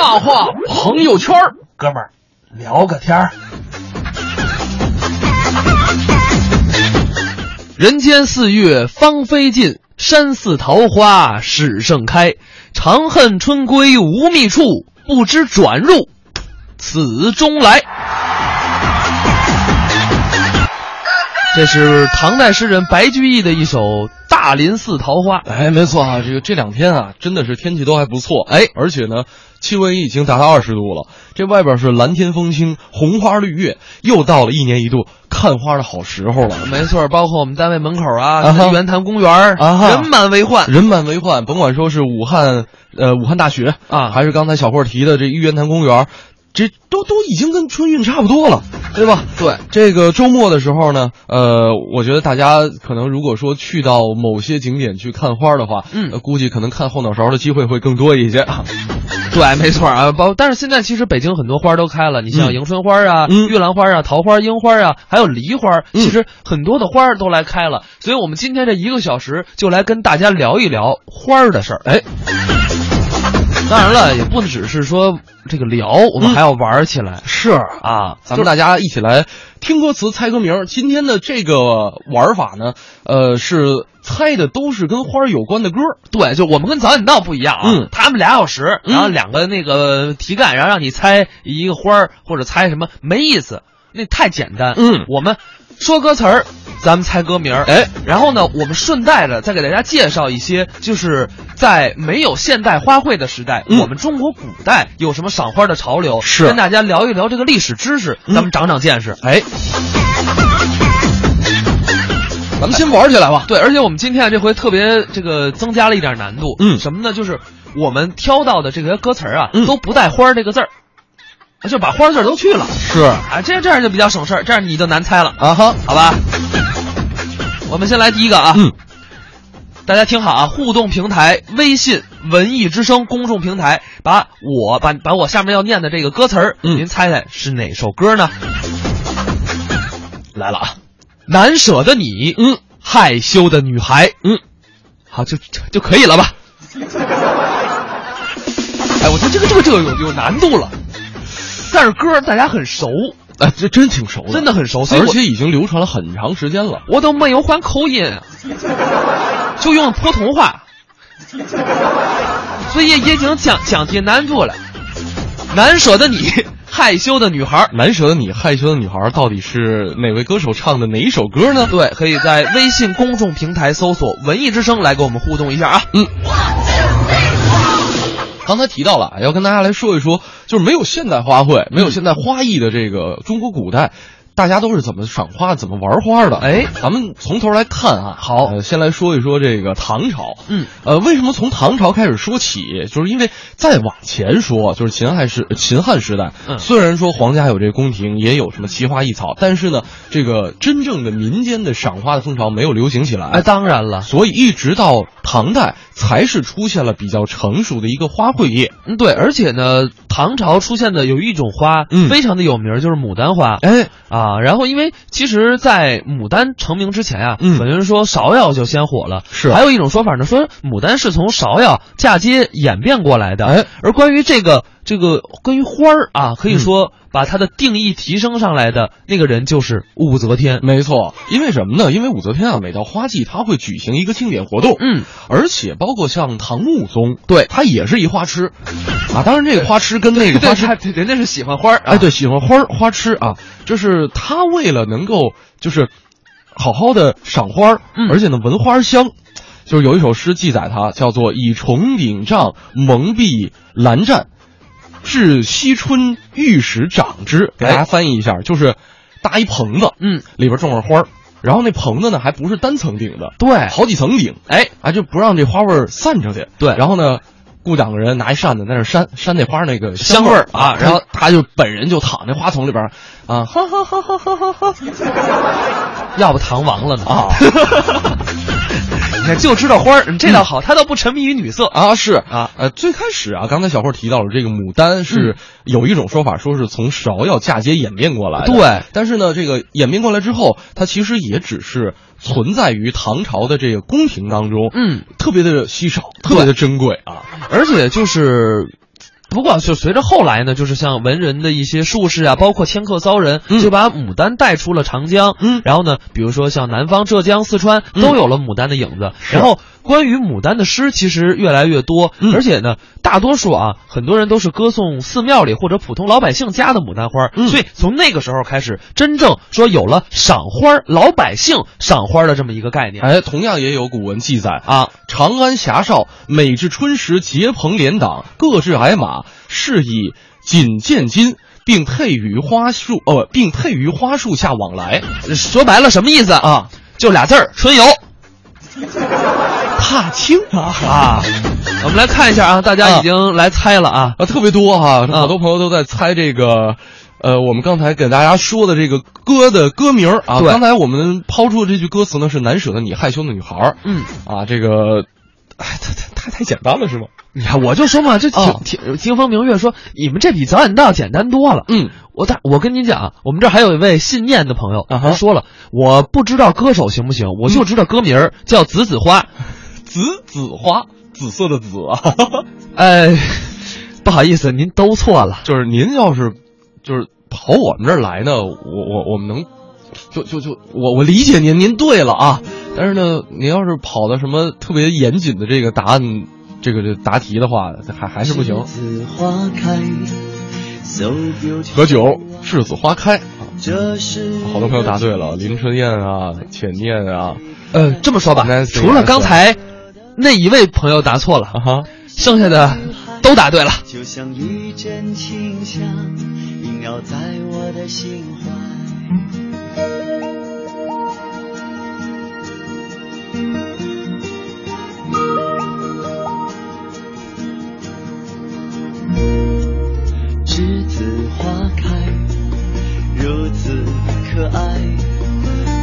大话朋友圈哥们儿聊个天儿。人间四月芳菲尽，山寺桃花始盛开。长恨春归无觅处，不知转入此中来。这是唐代诗人白居易的一首《大林寺桃花》。哎，没错啊，这个这两天啊，真的是天气都还不错，哎，而且呢，气温已经达到二十度了。这外边是蓝天风清，红花绿叶，又到了一年一度看花的好时候了。没错，包括我们单位门口啊，玉渊潭公园啊人满为患。人满为患，甭管说是武汉，呃，武汉大学啊还是刚才小霍提的这玉渊潭公园，这都都已经跟春运差不多了，对吧？对，这个周末的时候呢，呃，我觉得大家可能如果说去到某些景点去看花的话，嗯呃估计可能看后脑勺的机会会更多一些。对，没错啊，包但是现在其实北京很多花都开了，你像嗯迎春花啊、嗯玉兰花啊、桃花、樱花啊，还有梨花，嗯其实很多的花都来开了。所以我们今天这一个小时就来跟大家聊一聊花儿的事儿。哎，当然了，也不只是说这个聊，我们嗯还要玩起来、是啊。咱们大家一起来听歌词、猜歌名。今天的这个玩法呢，呃，是猜的都是跟花儿有关的歌儿。对，就我们跟早点到不一样啊，嗯他们俩小时，嗯然后两个那个题干，然后让你猜一个花儿或者猜什么，没意思，那太简单。嗯我们说歌词儿，咱们猜歌名儿，哎，然后呢，我们顺带着再给大家介绍一些，就是在没有现代花卉的时代，嗯。我们中国古代有什么赏花的潮流，是。跟大家聊一聊这个历史知识，嗯。咱们长长见识。哎，咱们先玩起来吧。对，而且我们今天啊，这回特别这个增加了一点难度，嗯。什么呢？就是我们挑到的这些歌词儿啊，嗯。都不带“花”这个字儿，啊就把“花”字儿都去了，是啊，这样这样就比较省事儿，这样你就难猜了，啊哈，好吧？我们先来第一个啊，嗯，大家听好啊，互动平台微信文艺之声公众平台，把我把把我下面要念的这个歌词儿，嗯您猜猜是哪首歌呢？来了啊。难舍的你，嗯，害羞的女孩，嗯，好，就就就可以了吧？哎，我觉得这个这个这个有有难度了，但是歌大家很熟，哎，这真挺熟的，真的很熟，而且已经流传了很长时间了。我都没有换口音啊，就用普通话，所以已经降降低难度了。难舍的你，害羞的女孩，难舍的你，害羞的女孩，到底是哪位歌手唱的哪一首歌呢？对，可以在微信公众平台搜索“文艺之声”来跟我们互动一下啊。嗯，刚才提到了，要跟大家来说一说，就是没有现代花卉，没有现代花艺的这个中国古代。大家都是怎么赏花、怎么玩花的？哎咱们从头来看啊。好呃先来说一说这个唐朝。嗯，呃，为什么从唐朝开始说起？就是因为再往前说，就是秦汉时秦汉时代，嗯虽然说皇家有这个宫廷，也有什么奇花异草，但是呢，这个真正的民间的赏花的风潮没有流行起来。哎，当然了，所以一直到唐代才是出现了比较成熟的一个花卉业。嗯，对，而且呢，唐朝出现的有一种花，嗯非常的有名，就是牡丹花。哎，啊，然后因为其实，在牡丹成名之前啊，嗯有人说芍药就先火了，是还有一种说法呢，说牡丹是从芍药嫁接演变过来的。哎，而关于这个这个关于花儿啊，可以嗯。说把它的定义提升上来的那个人就是武则天。没错，因为什么呢？因为武则天啊，每到花季，她会举行一个庆典活动。嗯，而且包括像唐穆宗，对。他也是一花痴，啊，当然这个花痴跟那个花 对，痴，他人家是喜欢花儿、啊，哎，对，喜欢花儿花痴啊，就是他为了能够就是好好的赏花儿，嗯。而且呢闻花香，就是有一首诗记载他叫做以重顶帐蒙蔽兰栈，至西春玉石长之。给大家翻译一下，就是搭一棚子，嗯，里边种着花儿，然后那棚子呢还不是单层顶的，对。好几层顶，哎，啊，就不让这花味儿散出去。对。然后呢，雇两个人拿一扇子在那扇扇那花那个香味味儿。啊然后他就本人就躺那花丛里边啊，哈哈哈哈哈哈哈。要不唐王了呢？啊！就知道花儿，这倒好，他倒不沉迷于女色。啊，是啊，呃，最开始啊，刚才小霍提到了这个牡丹是有一种说法，说是从芍药嫁接演变过来的。对，但是呢，这个演变过来之后，它其实也只是存在于唐朝的这个宫廷当中，嗯，特别的稀少，特别的珍贵啊。而且就是不过就随着后来呢，就是像文人的一些术士啊，包括迁客骚人，嗯就把牡丹带出了长江。嗯然后呢，比如说像南方浙江、四川都有了牡丹的影子。然后关于牡丹的诗其实越来越多，嗯而且呢，大多数啊，很多人都是歌颂寺庙里或者普通老百姓家的牡丹花。嗯所以从那个时候开始，真正说有了赏花老百姓赏花的这么一个概念。哎，同样也有古文记载啊，长安侠少每至春时结朋连党，各置矮马，是以锦见金，并配于花树，呃，并配于花树下往来。说白了什么意思啊？就俩字儿：春游。踏青啊啊！我们来看一下啊，大家已经来猜了啊啊，特别多哈、好多朋友都在猜这个。呃，我们刚才给大家说的这个歌的歌名啊，刚才我们抛出的这句歌词呢是难舍的你害羞的女孩儿嗯，啊，这个，哎，太太太太简单了是吗？你看我就说嘛，这啊听听听风明月说，你们这比早点到简单多了。嗯，我大我跟你讲啊，我们这儿还有一位信念的朋友，他说了，我不知道歌手行不行，我就知道歌名叫紫紫花。紫紫花，紫色的紫啊，哎，不好意思，您都错了。就是您要是就是跑我们这儿来呢，我我我们能，就就就我我理解您，您对了啊，但是呢，您要是跑到什么特别严谨的这个答案，这个这答题的话，还还是不行。紫花开。何九，栀子花开啊，这是好多朋友答对了，林春燕啊，浅念啊，呃，这么说吧除了刚才那一位朋友答错了啊哈，剩下的都答对了。就像一阵清香萦绕在我的心怀。栀子花开，如此可爱。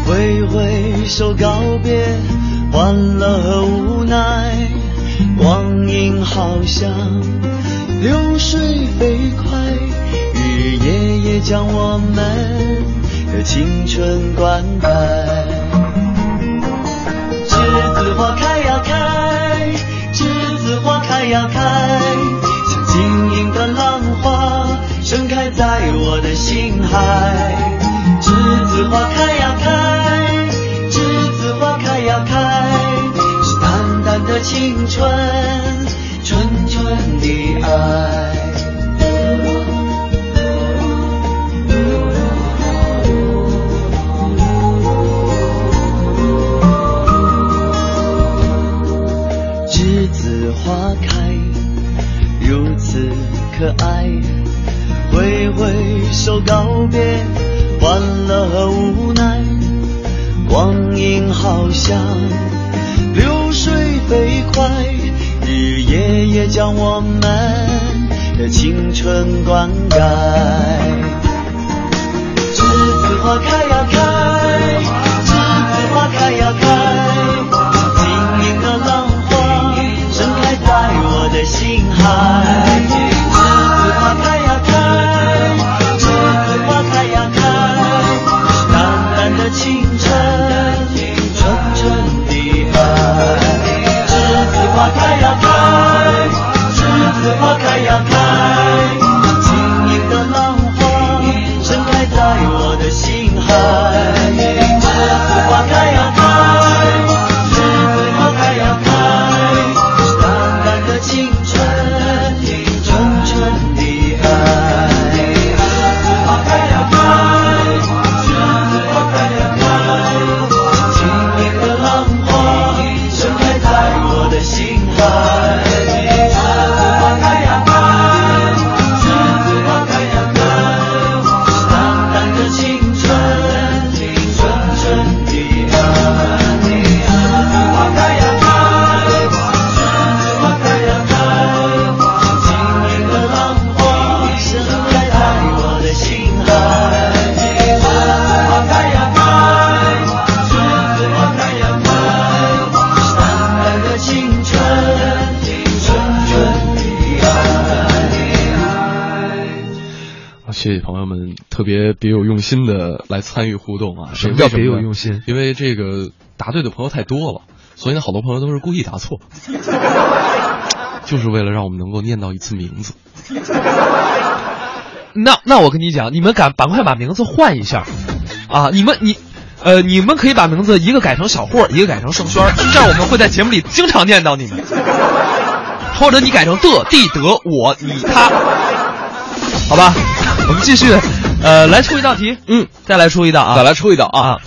挥挥手告别欢乐和无奈，光阴好像流水飞快，日日夜夜将我们的青春灌溉。栀子花开呀开，栀子花开呀开，像晶莹的浪花盛开在我的心海。栀子花开，青春，纯纯的爱。栀子花开，如此可爱。挥挥手告别欢乐和无奈，光阴好像流春灌溉。别别有用心的来参与互动啊！什么叫别有用心？因为这个答对的朋友太多了，所以呢，好多朋友都是故意答错。就是为了让我们能够念到一次名字。那那我跟你讲，你们赶赶快把名字换一下，啊，你们你，呃，你们可以把名字一个改成小霍，一个改成盛轩，这样我们会在节目里经常念到你们。或者你改成的、地、德、我、你、他，好吧？我们继续，呃，来出一道题，嗯，再来出一道啊，再来出一道啊。啊，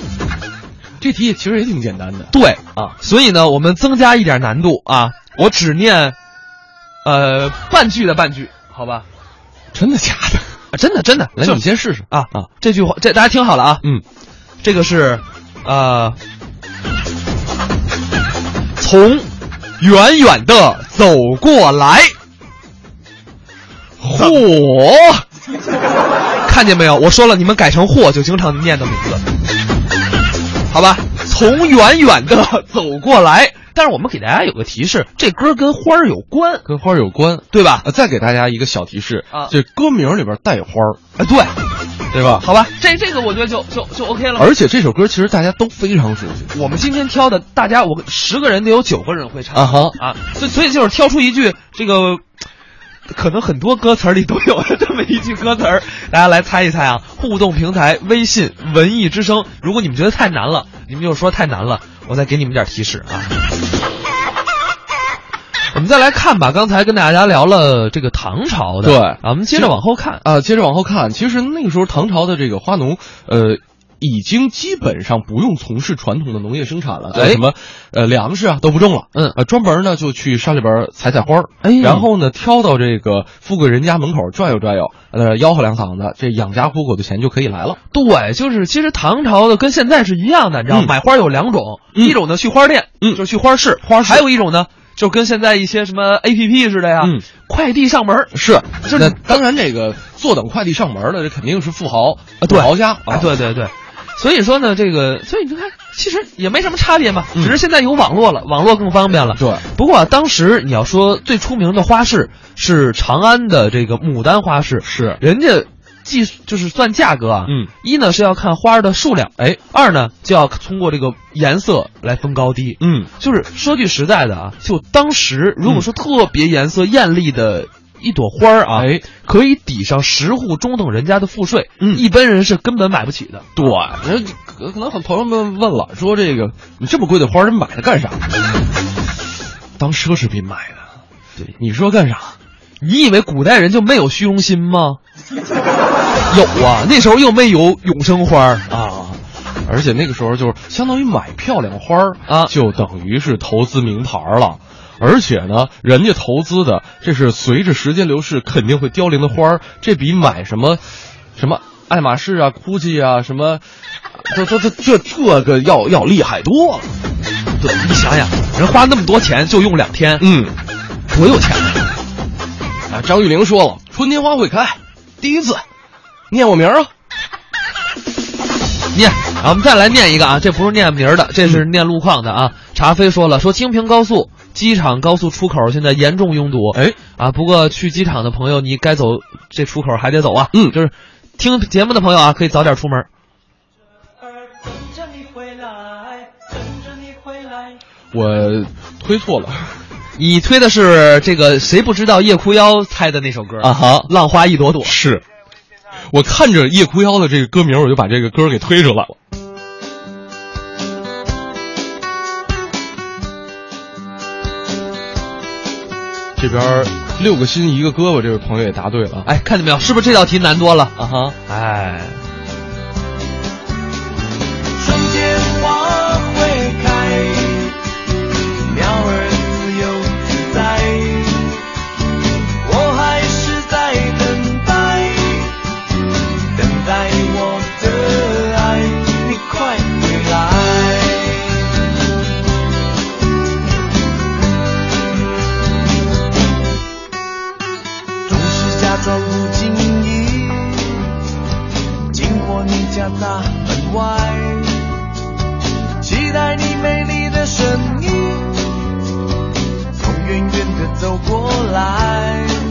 这题其实也挺简单的。对啊，所以呢，我们增加一点难度啊，我只念，呃，半句的半句，好吧？真的假的？啊真的真的，来，就你先试试啊啊！这句话，这大家听好了啊，嗯，这个是，呃，从远远的走过来，嚯，看见没有？我说了，你们改成嚯就经常念的名字，好吧？从远远的走过来，但是我们给大家有个提示，这歌跟花儿有关，跟花儿有关。对吧？呃，再给大家一个小提示啊这歌名里边带花儿，哎，对，对吧？好吧，这这个我觉得就就就 OK 了。而且这首歌其实大家都非常熟悉。我们今天挑的，大家我十个人得有九个人会唱啊哈啊，所以所以就是挑出一句这个，可能很多歌词儿里都有的这么一句歌词儿，大家来猜一猜啊！互动平台微信文艺之声，如果你们觉得太难了，你们就说太难了，我再给你们点提示啊。我们再来看吧，刚才跟大家聊了这个唐朝的，对啊，我们接着往后看。啊，接着往后看，其实那个时候唐朝的这个花农，呃，已经基本上不用从事传统的农业生产了，哎。什么呃粮食啊都不种了，嗯。呃，专门呢就去山里边采采花儿，哎然后呢挑到这个富贵人家门口转悠转悠，呃，吆喝两嗓子，这养家糊口的钱就可以来了。对，就是其实唐朝的跟现在是一样的，你知道买花有两种，嗯。一种呢去花店，嗯。就是去花市，花市。还有一种呢，就跟现在一些什么 A P P 似的呀，嗯。快递上门是，就是那当然这个坐等快递上门的，这肯定是富豪啊，对。富豪家啊，对对对，所以说呢，这个，所以你看，其实也没什么差别嘛，嗯。只是现在有网络了，网络更方便了。对。不过啊当时你要说最出名的花市是长安的这个牡丹花市，是。人家计就是算价格啊，嗯，一呢是要看花的数量，哎，二呢就要通过这个颜色来分高低，嗯。就是说句实在的啊，就当时如果说特别颜色艳丽的一朵花儿啊，哎，可以抵上十户中等人家的赋税，嗯一般人是根本买不起的。对，人可可能很朋友们问了，说这个你这么贵的花儿，人买它干啥？当奢侈品买的。对，你说干啥？你以为古代人就没有虚荣心吗？有啊，那时候又没有永生花儿啊，而且那个时候就是相当于买漂亮花儿啊就等于是投资名牌了。而且呢，人家投资的这是随着时间流逝肯定会凋零的花儿，这比买什么什么爱马仕啊、GUCCI 啊什么，这这这这这个要要厉害多了。对，你想想，人花那么多钱就用两天，嗯，多有钱啊！啊，张玉玲说了，春天花会开，第一次，念我名儿啊。念，啊，我们再来念一个啊，这不是念名儿的，这是念路况的啊。茶飞说了，说京平高速机场高速出口现在严重拥堵，哎，啊，不过去机场的朋友，你该走这出口还得走啊，嗯。就是听节目的朋友啊，可以早点出门。我推错了。你推的是这个谁不知道夜哭妖猜的那首歌？啊哈浪花一朵朵。是，我看着夜哭妖的这个歌名，我就把这个歌给推出来了。这边六个心一个胳膊，这位朋友也答对了。哎，看见没有？是不是这道题难多了？啊哈，哎，大门外，期待你美丽的身影，从远远的走过来。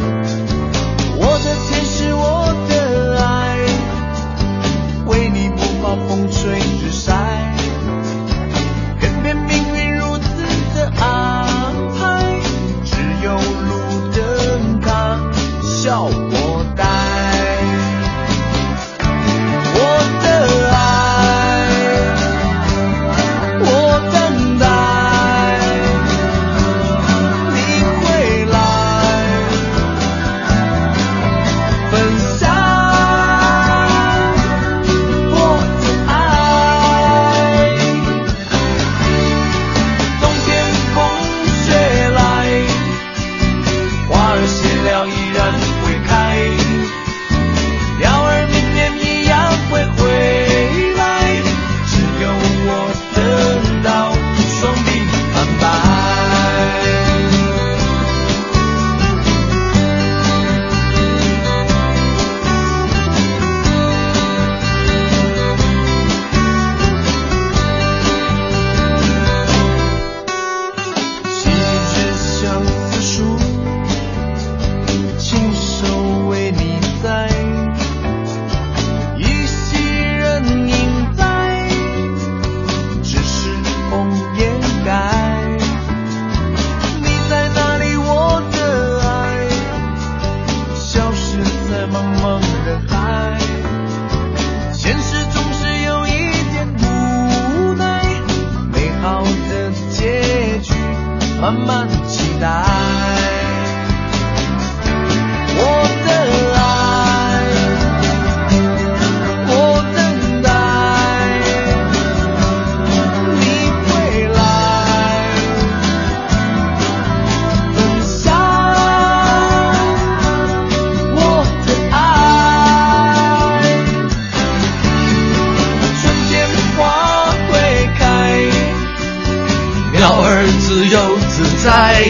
在。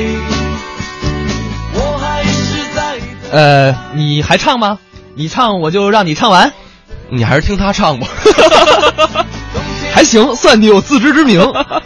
我还是在。呃，你还唱吗？你唱我就让你唱完，你还是听他唱吧。还行，算你有自知之明。啊，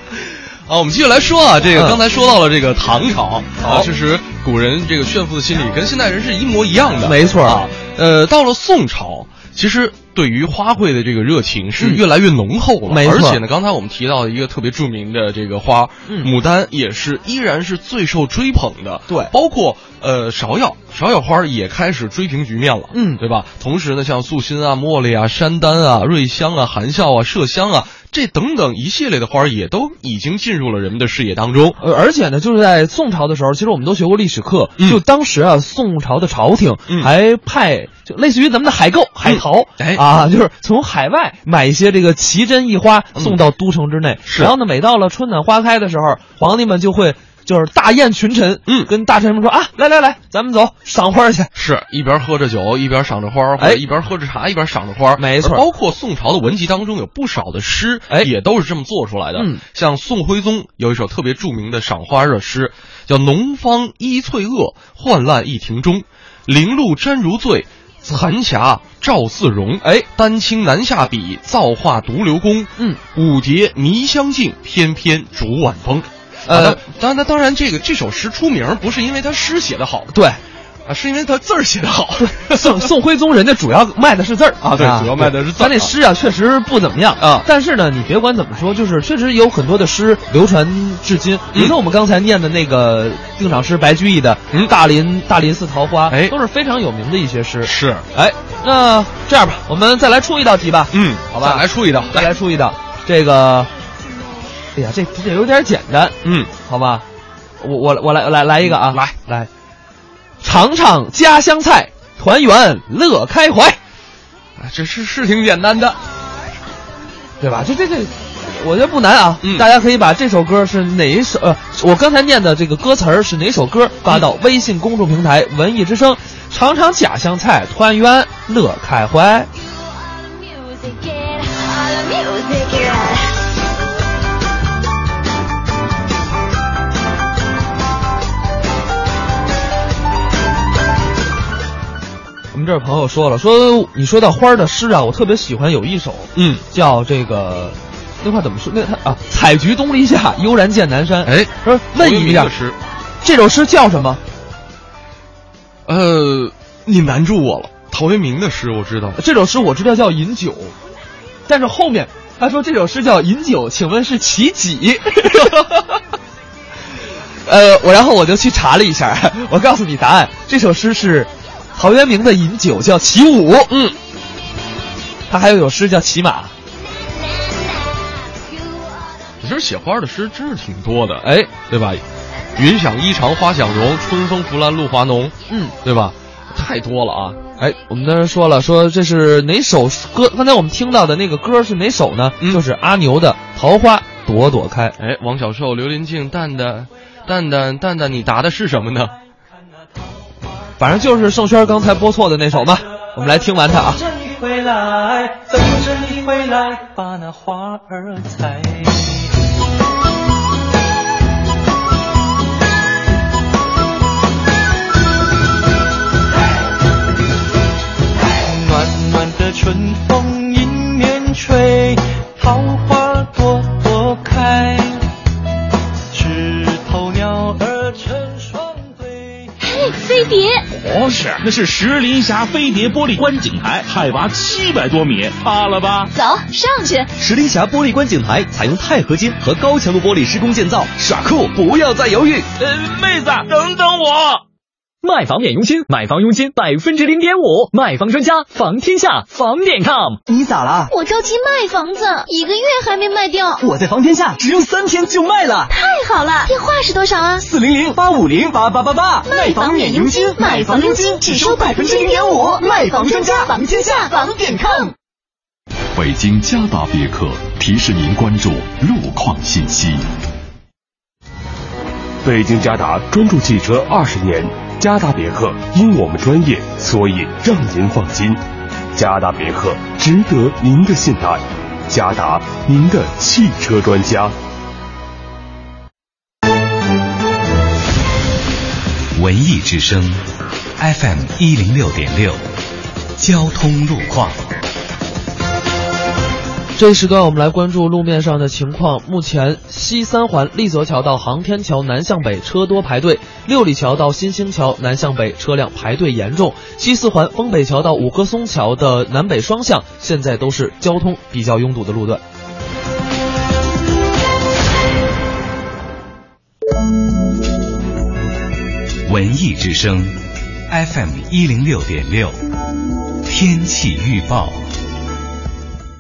我们继续来说啊，这个嗯刚才说到了这个唐朝啊，确实古人这个炫富的心理跟现代人是一模一样的，没错啊。呃，到了宋朝，其实对于花卉的这个热情是嗯。越来越浓厚了，而且呢，刚才我们提到的一个特别著名的这个花，嗯。牡丹也是依然是最受追捧的，对。包括呃芍药，芍药花也开始追平局面了，嗯。对吧？同时呢，像素心啊、茉莉啊、山丹啊、瑞香啊、含笑啊、麝香啊，这等等一系列的花儿也都已经进入了人们的视野当中。呃，而且呢，就是在宋朝的时候，其实我们都学过历史课，嗯。就当时啊，宋朝的朝廷嗯。还派就类似于咱们的海购、海淘，哎。啊，就是从海外买一些这个奇珍异花嗯送到都城之内，是。然后呢，每到了春暖花开的时候，皇帝们就会就是大宴群臣，嗯跟大臣们说啊，来来来，咱们走赏花去。是一边喝着酒，一边赏着花，或者哎一边喝着茶，一边赏着花。没错包括宋朝的文集当中有不少的诗，哎也都是这么做出来的。嗯像宋徽宗有一首特别著名的赏花热诗，叫“浓芳依翠萼，焕烂一庭中。零露沾如醉，残霞照似容。哎，丹青南下笔，造化独留功。嗯，舞蝶迷香径，翩翩逐晚风。呃啊，当然当然，这个这首诗出名不是因为他诗写的好，对，啊，是因为他字儿写的好。宋 宋徽宗人家主要卖的是字儿啊。对主要卖的是字儿咱这诗啊，确实不怎么样。啊。但是呢，你别管怎么说，就是确实有很多的诗流传至今。比如说我们刚才念的那个定场诗白居易的嗯《大林大林寺桃花》，哎。都是非常有名的一些诗。是，哎，那这样吧，我们再来出一道题吧。嗯，好吧。再来出一道，再来。出一道，这个，哎呀，这这有点简单，嗯，好吧？我我我来来来一个啊，来来，尝尝家乡菜，团圆乐开怀。啊这是是挺简单的，对吧？这这这，我觉得不难啊。嗯大家可以把这首歌是哪一首呃，我刚才念的这个歌词儿是哪首歌发到微信公众平台“文艺之声”，尝尝家乡菜，团圆乐开怀。们这儿朋友说了，说你说到花儿的诗啊，我特别喜欢有一首，嗯，叫这个。那话怎么说？那他啊，采菊东篱下，悠然见南山。哎，说问一下，诗，这首诗叫什么？呃，你难住我了。陶渊明的诗我知道，这首诗我知道叫《饮酒》，但是后面他说这首诗叫《饮酒》，请问是其几？呃，我然后我就去查了一下，我告诉你答案，这首诗是陶渊明的饮酒叫起舞，嗯，他还有首诗叫骑马。其实写花的诗真是挺多的，哎，对吧？云想衣裳花想容，春风拂槛露华浓，嗯，对吧？太多了啊！哎，我们当时说了，说这是哪首歌？刚才我们听到的那个歌是哪首呢？嗯就是阿牛的《桃花朵朵开》。哎，王小寿、刘林静、蛋蛋、蛋蛋、蛋蛋，你答的是什么呢？反正就是盛轩刚才播错的那首嘛。我们来听完它啊。等着你回来，等着你回来，把那花儿采。暖暖的春风迎面吹，桃花朵朵开，飞碟，不是，那是石林峡飞碟玻璃观景台，海拔七百多米，怕了吧？走上去。石林峡玻璃观景台采用钛合金和高强度玻璃施工建造，耍酷不要再犹豫！呃，妹子，等等我。卖房免佣金，买房佣金百分之零点五，卖房专家房天下房点 com。你咋了？我着急卖房子，一个月还没卖掉。我在房天下只用三天就卖了，太好了！电话是多少啊？四零零八五零八八八八。卖房免佣金，买房佣金只收百分之零点五，卖房专家房天下房点 com。北京嘉达别克提示您关注路况信息。北京嘉达专注汽车二十年，嘉达别克因我们专业，所以让您放心。嘉达别克值得您的信赖，嘉达您的汽车专家。文艺之声，FM 一零六点六，交通路况。这一时段我们来关注路面上的情况。目前西三环立泽桥到航天桥南向北车多排队，六里桥到新兴桥南向北车辆排队严重。西四环丰北桥到五棵松桥的南北双向现在都是交通比较拥堵的路段。文艺之声，FM 一零六点六，天气预报。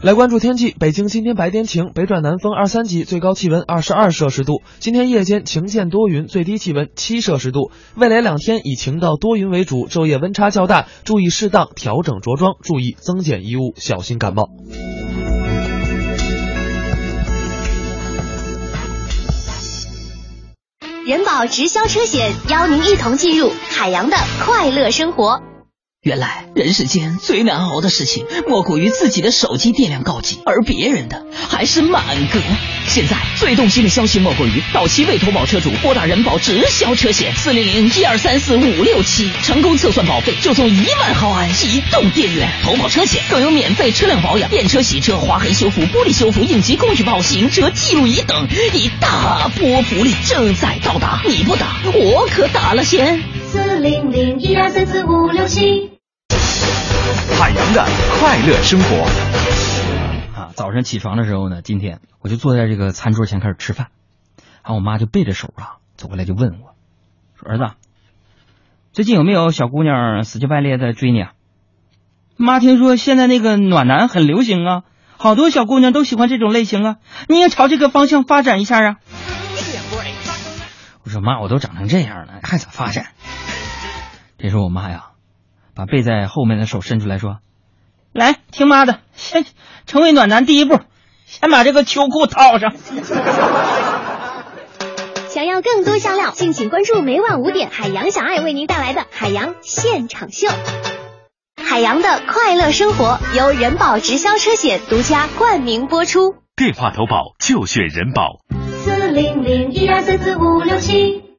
来关注天气，北京今天白天晴，北转南风二三级，最高气温二十二摄氏度。今天夜间晴间多云，最低气温七摄氏度。未来两天以晴到多云为主，昼夜温差较大，注意适当调整着装，注意增减衣物，小心感冒。人保直销车险邀您一同进入海洋的快乐生活。原来人世间最难熬的事情，莫过于自己的手机电量告急，而别人的还是满格。现在最动心的消息莫过于到期未投保车主拨打人保直销车险四零零一二三四五六七，成功测算保费就送一万毫安移动电源。投保车险更有免费车辆保养、电车洗车、划痕修复、玻璃修复、应急工具报、行车记录仪等一大波福利正在到达，你不打我可打了先。四零零一二三四五六七。海洋的快乐生活。啊，早上起床的时候呢，今天我就坐在这个餐桌前开始吃饭，然后我妈就背着手啊走过来就问我，说儿子，最近有没有小姑娘死乞白赖的追你啊？妈听说现在那个暖男很流行啊，好多小姑娘都喜欢这种类型啊，你也朝这个方向发展一下啊。我说妈，我都长成这样了，还咋发展？这时候我妈呀，把背在后面的手伸出来说：“来，听妈的，先成为暖男第一步，先把这个秋裤套上。”想要更多香料，敬请关注每晚五点海洋小爱为您带来的海洋现场秀。海洋的快乐生活由人保直销车险独家冠名播出。电话投保就选人保。四零零一二三四五六七。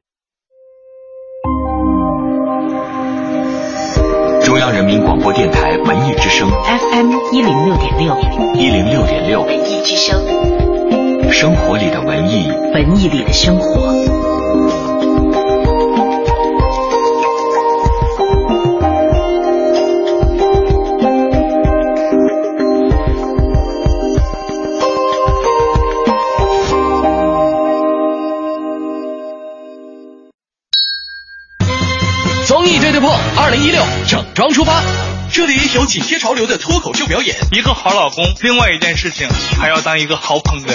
央人民广播电台文艺之声 FM 一零六点六，一零六点六，文艺之声，生活里的文艺，文艺里的生活。综艺对对碰，二零一六整装出发，这里有紧贴潮流的脱口秀表演，一个好老公，另外一件事情还要当一个好捧哏，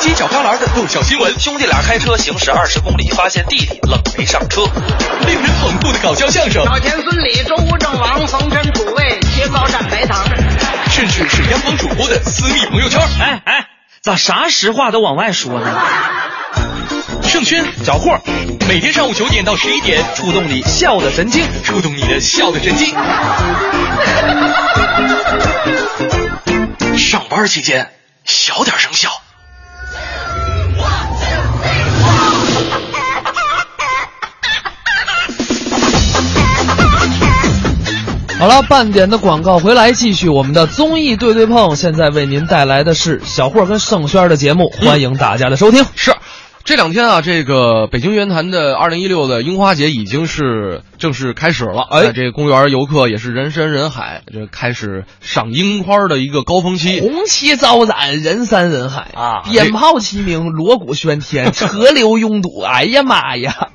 犄角旮旯的逗笑新闻，兄弟俩开车行驶二十公里，发现弟弟冷没上车，令人捧腹的搞笑相声，老田孙李周吴郑王冯陈楚卫切糕蘸白糖，甚至是央广主播的私密朋友圈。哎哎，咋啥实话都往外说呢？盛轩、小霍，每天上午九点到十一点，触动你笑的神经，触动你的笑的神经。上班期间小点声笑。好了，半点的广告回来，继续我们的综艺对对碰。现在为您带来的是小霍跟盛轩的节目，欢迎大家的收听。是。这两天啊，这个北京圆坛的二零一六的樱花节已经是正式开始了。哎，这个公园游客也是人山人海，这开始赏樱花的一个高峰期。红旗招展，人山人海啊！鞭炮齐鸣，锣鼓喧天，车流拥堵。哎呀妈呀！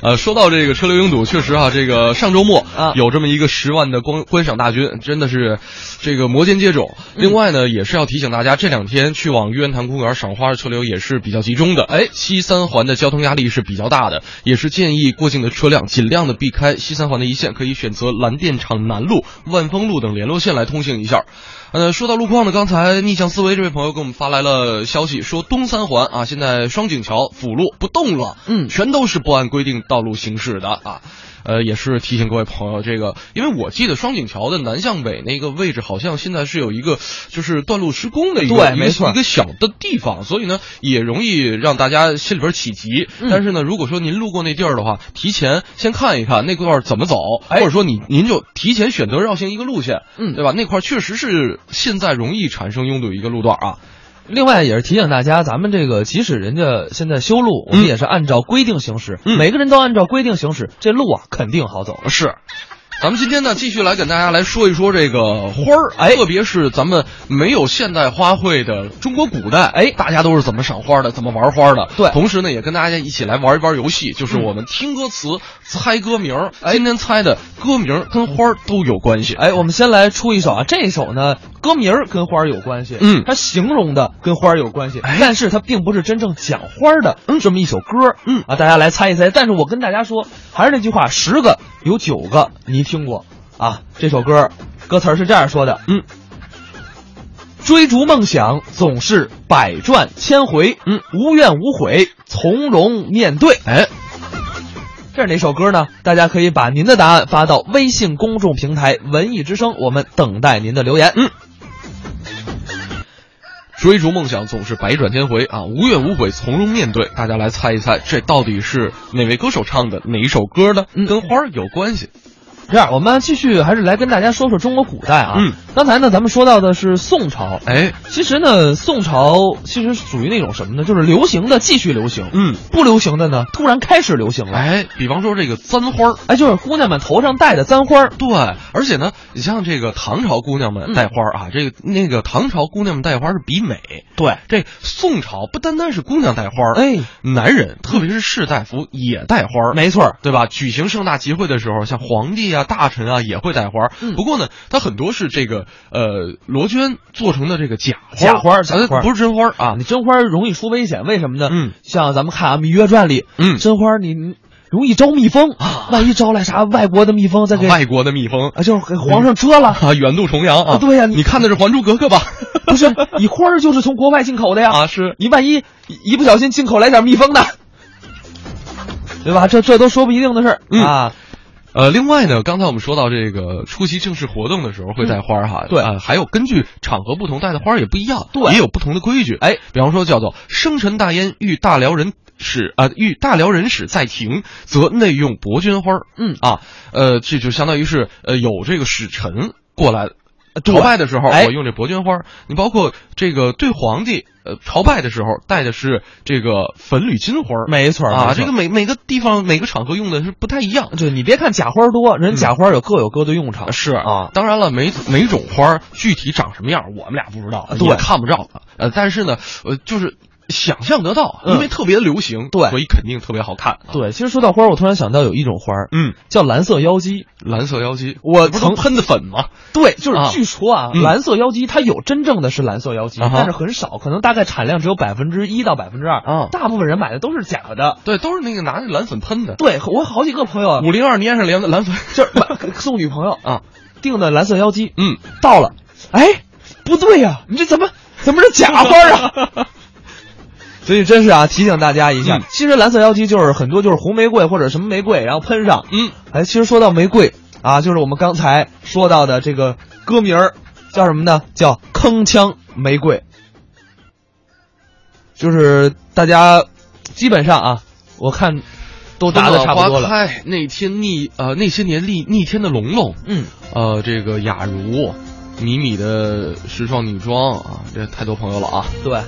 呃，说到这个车流拥堵，确实啊，这个上周末啊有这么一个十万的观观赏大军，真的是这个摩肩接踵。另外呢，也是要提醒大家，这两天去往玉渊潭公园赏花的车流也是比较集中的。哎，西三环的交通压力是比较大的，也是建议过境的车辆尽量的避开西三环的一线，可以选择蓝靛厂南路、万丰路等联络线来通行一下。呃，说到路况呢，刚才逆向思维这位朋友给我们发来了消息，说东三环啊，现在双井桥辅路不动了，嗯，全都是不按规定道路行驶的啊。呃，也是提醒各位朋友，这个，因为我记得双井桥的南向北那个位置，好像现在是有一个就是断路施工的一个对，没错，一个小的地方，所以呢，也容易让大家心里边起急。嗯、但是呢，如果说您路过那地儿的话，提前先看一看那块怎么走，哎、或者说你您就提前选择绕行一个路线，嗯，对吧？那块确实是现在容易产生拥堵一个路段啊。另外也是提醒大家，咱们这个即使人家现在修路，我们也是按照规定行驶，嗯、每个人都按照规定行驶，这路啊肯定好走。是。咱们今天呢，继续来跟大家来说一说这个花儿，哎，特别是咱们没有现代花卉的中国古代，哎，大家都是怎么赏花的，怎么玩花的？对，同时呢，也跟大家一起来玩一玩游戏，就是我们听歌词、嗯、猜歌名。哎，今天猜的歌名跟花儿都有关系。哎，我们先来出一首啊，这首呢，歌名跟花儿有关系，嗯，它形容的跟花儿有关系，哎，但是它并不是真正讲花的这么一首歌，嗯啊，大家来猜一猜。但是我跟大家说，还是那句话，十个有九个你听过。啊，这首歌歌词是这样说的，嗯，追逐梦想总是百转千回，嗯，无怨无悔，从容面对。哎，这是哪首歌呢？大家可以把您的答案发到微信公众平台“文艺之声”，我们等待您的留言。嗯，追逐梦想总是百转千回啊，无怨无悔，从容面对。大家来猜一猜，这到底是哪位歌手唱的哪一首歌呢？嗯、跟花儿有关系。这样，我们继续还是来跟大家说说中国古代啊。嗯，刚才呢，咱们说到的是宋朝。哎，其实呢，宋朝其实属于那种什么呢？就是流行的继续流行，嗯，不流行的呢，突然开始流行了。哎，比方说这个簪花，哎，就是姑娘们头上戴的簪花。对，而且呢，你像这个唐朝姑娘们戴花啊，嗯、这个那个唐朝姑娘们戴花是比美。对，这宋朝不单单是姑娘戴花，哎，男人特别是士大夫也戴花，没错，对吧？举行盛大集会的时候，像皇帝啊、大臣啊也。会戴花，嗯、不过呢，它很多是这个呃罗绢做成的这个假花，假花，假花不是真花啊。你真花容易出危险，为什么呢？嗯，像咱们看啊《芈月传》里，嗯，真花你容易招蜜蜂啊，万一招来啥外国的蜜蜂，再给外国的蜜蜂啊，就是给皇上蛰了啊，远渡重洋啊。对呀，你看的是《还珠格格》吧？不是，你花儿就是从国外进口的呀。啊，是你万一一不小心进口来点蜜蜂呢，对吧？这这都说不一定的事啊。呃，另外呢，刚才我们说到这个出席正式活动的时候会带花哈，嗯、对啊、呃，还有根据场合不同带的花也不一样，对，也有不同的规矩。哎，比方说叫做生辰大焉遇大辽人使啊、呃，遇大辽人使在庭，则内用伯绢花。嗯啊，呃，这就相当于是呃有这个使臣过来。朝拜的时候，哎、我用这伯绢花。你包括这个对皇帝，呃，朝拜的时候戴的是这个粉缕金花。没错啊，错这个每每个地方每个场合用的是不太一样。对你别看假花多，人假花有各有各的用场。是啊，当然了，每每种花具体长什么样，我们俩不知道，对，也看不着。呃，但是呢，呃，就是。想象得到，嗯因为特别流行，对所以肯定特别好看。啊对，其实说到花儿，我突然想到有一种花儿，嗯，叫蓝色妖姬。蓝色妖姬，我曾喷的粉吗？对，就是啊据说啊，嗯蓝色妖姬它有真正的是蓝色妖姬，但是很少，可能大概产量只有百分之一到百分之二。啊大部分人买的都是假的。对，都是那个拿那蓝粉喷的。对我好几个朋友啊，五零二粘上蓝蓝粉，就是送女朋友啊订的蓝色妖姬，嗯，到了，哎，不对呀、你这怎么怎么是假花啊？所以真是啊，提醒大家一下，嗯其实蓝色妖姬就是很多就是红玫瑰或者什么玫瑰，然后喷上。嗯，哎，其实说到玫瑰啊，就是我们刚才说到的这个歌名儿叫什么呢？叫铿锵玫瑰。就是大家基本上啊，我看都答的差不多了。花开那天逆呃那些年逆逆天的龙龙，嗯，呃这个雅茹，米米的时尚女装啊，这太多朋友了啊。对。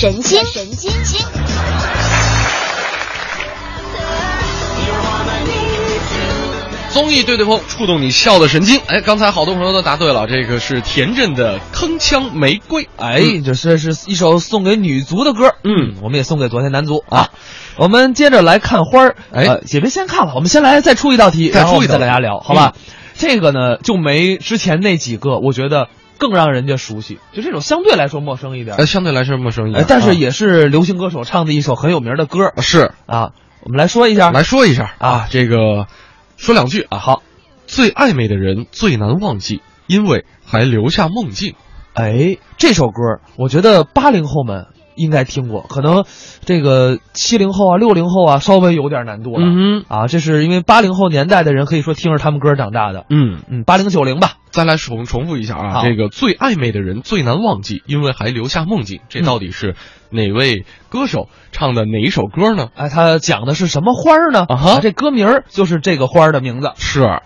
神经，神经经。综艺对对碰，触动你笑的神经。哎，刚才好多朋友都答对了，这个是田震的《铿锵玫瑰》。哎，这这是一首送给女足的歌，嗯，我们也送给昨天男足啊。我们接着来看花儿，哎呃也别先看了，我们先来再出一道题，再然后我们出一道题再大家聊，好吧？这个呢就没之前那几个，我觉得更让人家熟悉，就这种相对来说陌生一点。呃，相对来说陌生一点哎，，但是啊也是流行歌手唱的一首很有名的歌是啊。我们来说一下，来说一下啊，这个说两句啊。好，最暧昧的人最难忘记，因为还留下梦境。哎，这首歌我觉得八零后们应该听过，可能这个七零后啊、六零后啊稍微有点难度了。嗯啊，这是因为八零后年代的人可以说听着他们歌长大的。嗯嗯，八零九零吧。再来重重复一下啊，这个最暧昧的人最难忘记，因为还留下梦境。这到底是哪位歌手唱的哪一首歌呢？哎，他讲的是什么花儿呢？啊哈这歌名儿就是这个花儿的名字。是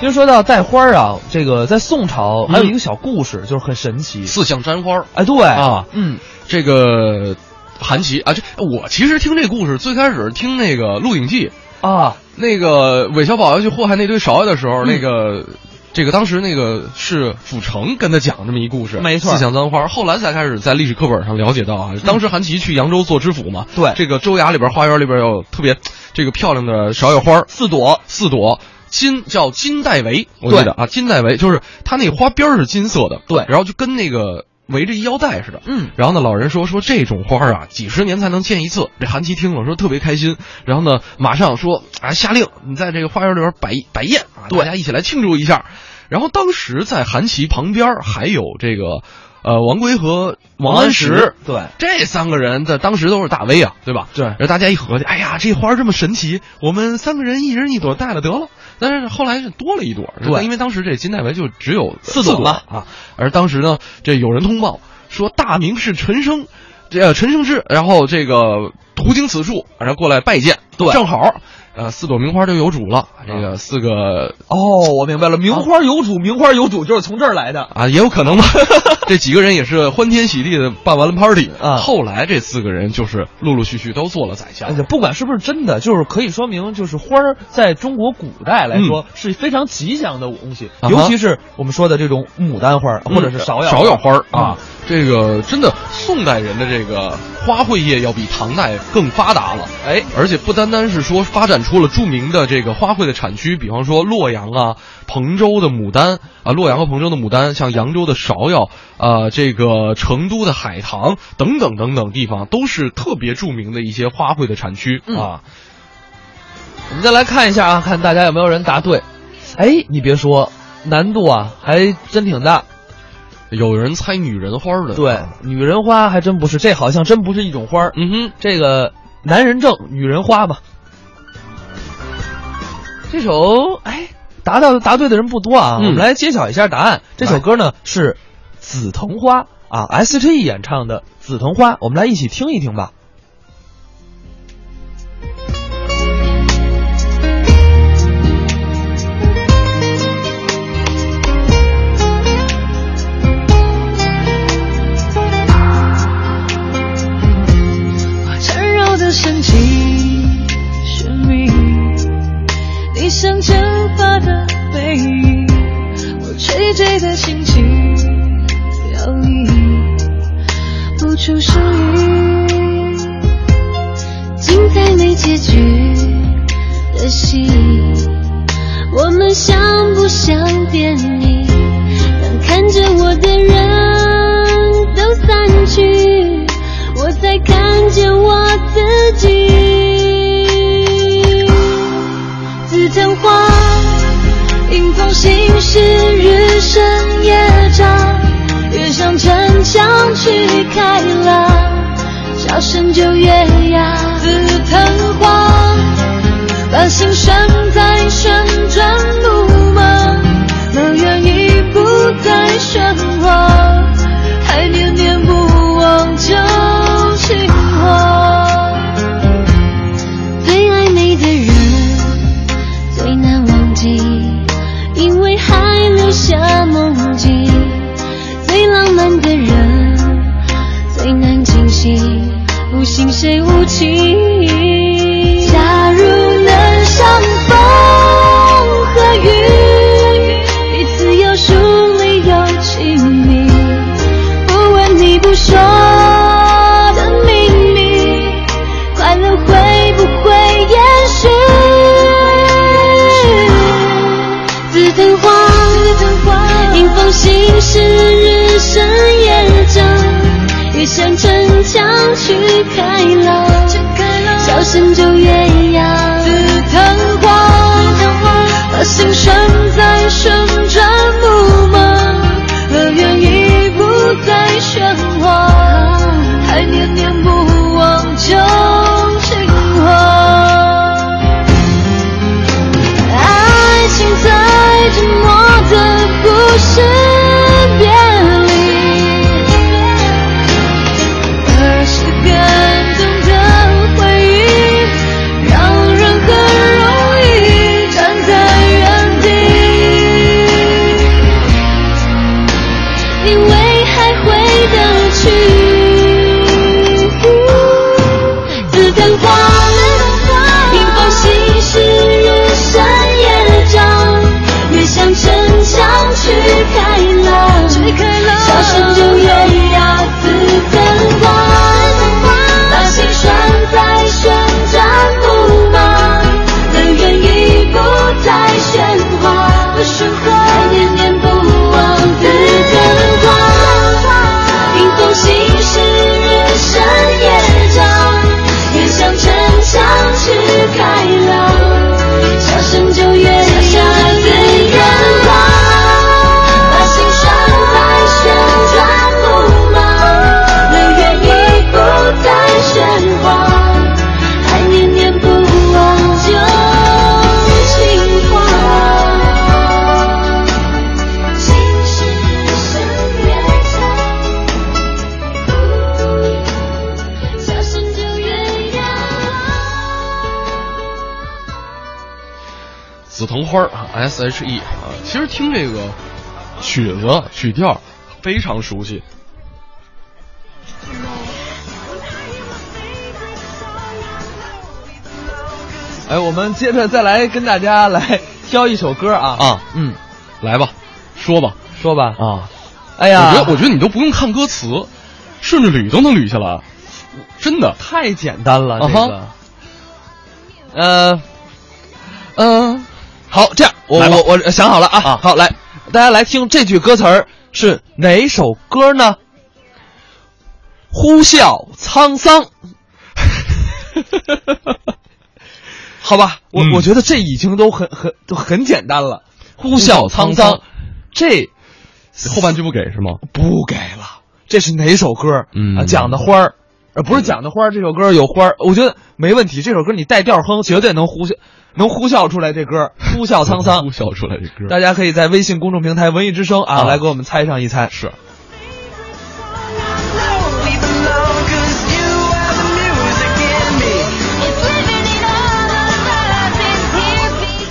其实说到带花儿啊，这个在宋朝还有一个小故事，就是很神奇。四象沾花。哎，对啊，嗯，这个韩琦啊，这我其实听这故事最开始听那个《鹿鼎记》啊，那个韦小宝要去祸害那堆芍药的时候，嗯那个。这个当时那个是府城跟他讲这么一故事，没错四象簪花。后来才开始在历史课本上了解到啊，当时韩琦去扬州做知府嘛，对这个州衙里边花园里边有特别这个漂亮的芍药花，四朵，四朵。金叫金带围，我记得啊，金带围就是它那花边是金色的，对，然后就跟那个围着一腰带似的，嗯，然后呢，老人说说这种花啊，几十年才能见一次。这韩琦听了说特别开心，然后呢，马上说啊，下令你在这个花园里边摆摆宴啊，大家一起来庆祝一下。然后当时在韩琦旁边还有这个，呃，王圭和王安石，对，这三个人在当时都是大 V 啊，对吧？对。然后大家一合计，哎呀，这花这么神奇，我们三个人一人一朵带了得了。但是后来是多了一朵，对因为当时这金带围就只有四朵朵嘛啊。而当时呢，这有人通报说大名是陈升，这呃陈升之，然后这个途经此处，然后过来拜见，对正好。呃，四朵名花就有主了。这个四个哦，我明白了，名花有主，名花有主就是从这儿来的啊，也有可能吧。这几个人也是欢天喜地的办完了 party 啊。后来这四个人就是陆陆续续都做了宰相。不管是不是真的，就是可以说明，就是花儿在中国古代来说是非常吉祥的东西，啊尤其是我们说的这种牡丹花或者是芍药芍药花嗯啊。这个真的，宋代人的这个花卉业要比唐代更发达了。哎，而且不单单是说发展出了著名的这个花卉的产区，比方说洛阳啊、彭州的牡丹啊，洛阳和彭州的牡丹，像扬州的芍药啊，这个成都的海棠等等等等地方，都是特别著名的一些花卉的产区啊。我们再来看一下啊，看大家有没有人答对。哎，你别说，难度啊还真挺大。有人猜女人花的，对，女人花还真不是，这好像真不是一种花。嗯哼，这个男人正，女人花吧。这首哎，答到答对的人不多啊。嗯我们来揭晓一下答案。这首歌呢是《紫藤花》啊，S.H.E 演唱的《紫藤花》，我们来一起听一听吧。蒸发的背影，我垂坠的心情摇曳，不出声音。精彩没结局的戏，我们像不像电影？当看着我的人是，日升夜长，越向城墙去开朗，笑声就越哑。紫藤花，把心拴在旋转木马，乐园已不再喧哗，谁无情。花啊，S H E 啊，其实听这个曲子曲调非常熟悉。哎，我们接着再来跟大家来挑一首歌啊。啊，嗯，来吧，说吧，说吧。啊，哎呀，我觉得我觉得你都不用看歌词，顺着捋都能捋下来，真的。太简单了，这个，呃，嗯，好，这样，我我我想好了啊，好，来，大家来听这句歌词儿是哪首歌呢？呼啸沧桑。好吧，我、嗯我觉得这已经都很很都很简单了。呼啸沧桑，这后半句不给是吗？不给了。这是哪首歌？嗯啊，讲的花儿，呃，不是讲的花儿。这首歌有花儿，我觉得没问题。这首歌你带调哼，绝对能呼啸，能呼啸出来。这歌呼啸沧桑，呼啸出来这歌。大家可以在微信公众平台“文艺之声”啊，啊来给我们猜上一猜。是。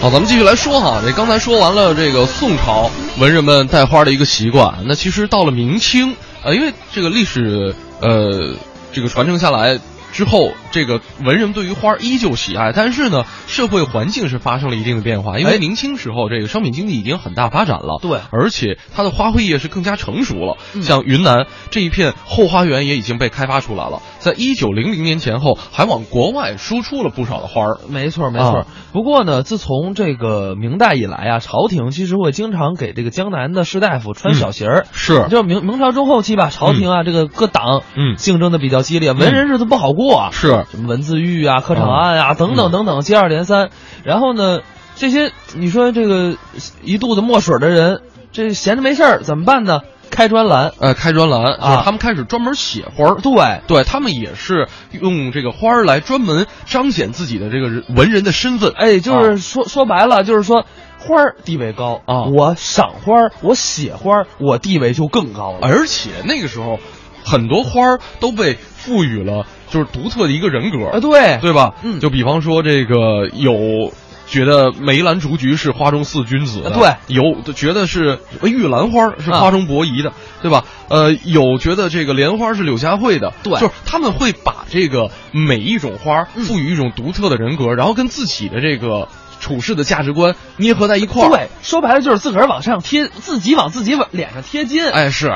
好，咱们继续来说哈，这刚才说完了这个宋朝文人们带花的一个习惯，那其实到了明清，呃，因为这个历史呃这个传承下来之后，这个文人对于花依旧喜爱，但是呢，社会环境是发生了一定的变化，因为哎。明清时候这个商品经济已经很大发展了，对。而且它的花卉业是更加成熟了，嗯。像云南这一片后花园也已经被开发出来了，在一九零零年前后还往国外输出了不少的花儿。没错，没错。啊。不过呢，自从这个明代以来啊，朝廷其实会经常给这个江南的士大夫穿小鞋儿、嗯是。就是明明朝中后期吧，朝廷啊，这个各党嗯。竞争的比较激烈，文人日子不好过啊，是。什么文字狱啊、科场案啊、等等等等，接二连三。然后呢，这些你说这个一肚子墨水的人，这闲着没事儿怎么办呢？开专栏，呃，开专栏啊他们开始专门写花儿，对对他们也是用这个花儿来专门彰显自己的这个人文人的身份。哎，就是啊说、说白了，就是说花儿地位高啊我赏花儿，我写花儿，我地位就更高了。而且那个时候，很多花儿都被赋予了就是独特的一个人格啊，对对吧？嗯就比方说这个有。觉得梅兰竹菊是花中四君子的，啊对，有觉得是玉兰花是啊花中伯夷的，对吧？呃，有觉得这个莲花是柳下惠的，对就是他们会把这个每一种花赋予一种独特的人格，然后跟自己的这个处事的价值观捏合在一块儿。对，说白了就是自个儿往上贴，自己往自己往脸上贴金。哎，是，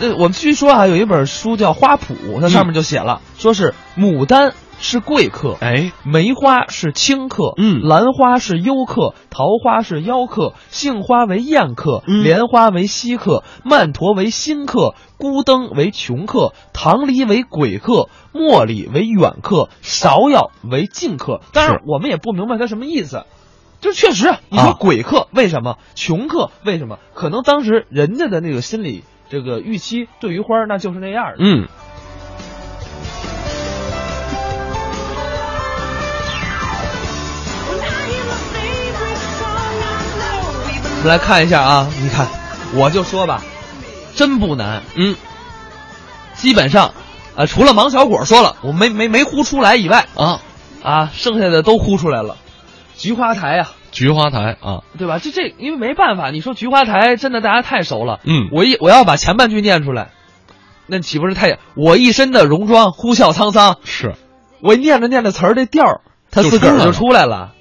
那我们据说啊，有一本书叫《花圃》，它上面就写了，说是牡丹是贵客，哎，梅花是清客，嗯兰花是幽客，桃花是妖客，杏花为艳客，嗯莲花为稀客，曼陀为新客，孤灯为穷客，棠梨为鬼客，茉莉为远客，芍药为近客。当然，我们也不明白他什么意思。就确实，你说啊鬼客为什么？穷客为什么？可能当时人家的那个心理这个预期对于花儿那就是那样的。嗯，我们来看一下啊，你看，我就说吧，真不难，嗯，基本上，啊，除了王小果说了，我没没没呼出来以外，啊，啊，剩下的都呼出来了。菊花台啊，菊花台啊，对吧？这这，因为没办法，你说菊花台真的大家太熟了，嗯。我一我要把前半句念出来，那岂不是太我一身的戎装呼啸沧桑？是，我念着念着词儿，这调儿它自个儿就出来了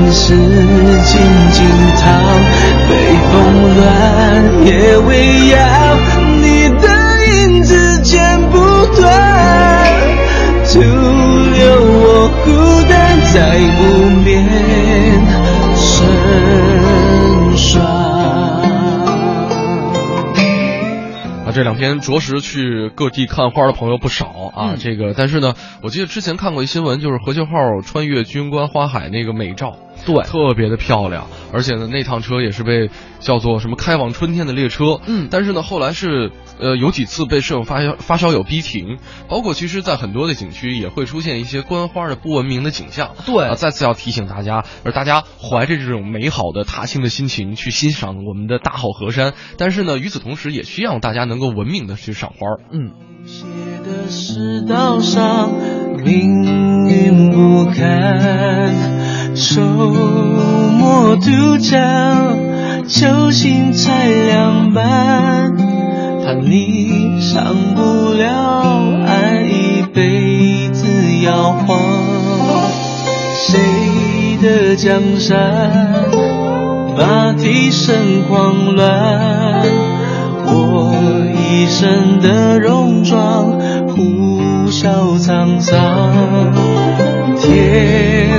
我心事静静躺。北风乱，夜未央，你的影子剪不断，徒留我孤单在无眠深霜。啊，这两天着实去各地看花的朋友不少啊。这个，但是呢，我记得之前看过一新闻，就是何秀浩穿越军官花海那个美照，对，特别的漂亮。而且呢，那趟车也是被叫做什么开往春天的列车。嗯，但是呢，后来是呃有几次被摄影发发烧友逼停，包括其实在很多的景区也会出现一些观花的不文明的景象。对啊，再次要提醒大家，而大家怀着这种美好的踏青的心情去欣赏我们的大好河山，但是呢，与此同时也需要大家能够文明的去赏花。嗯。写的世道上，命运不堪，周末渡江，酒醒才凉半，怕你上不了岸，一辈子摇晃。谁的江山，马蹄声狂乱？我一身的戎装，呼啸沧桑，天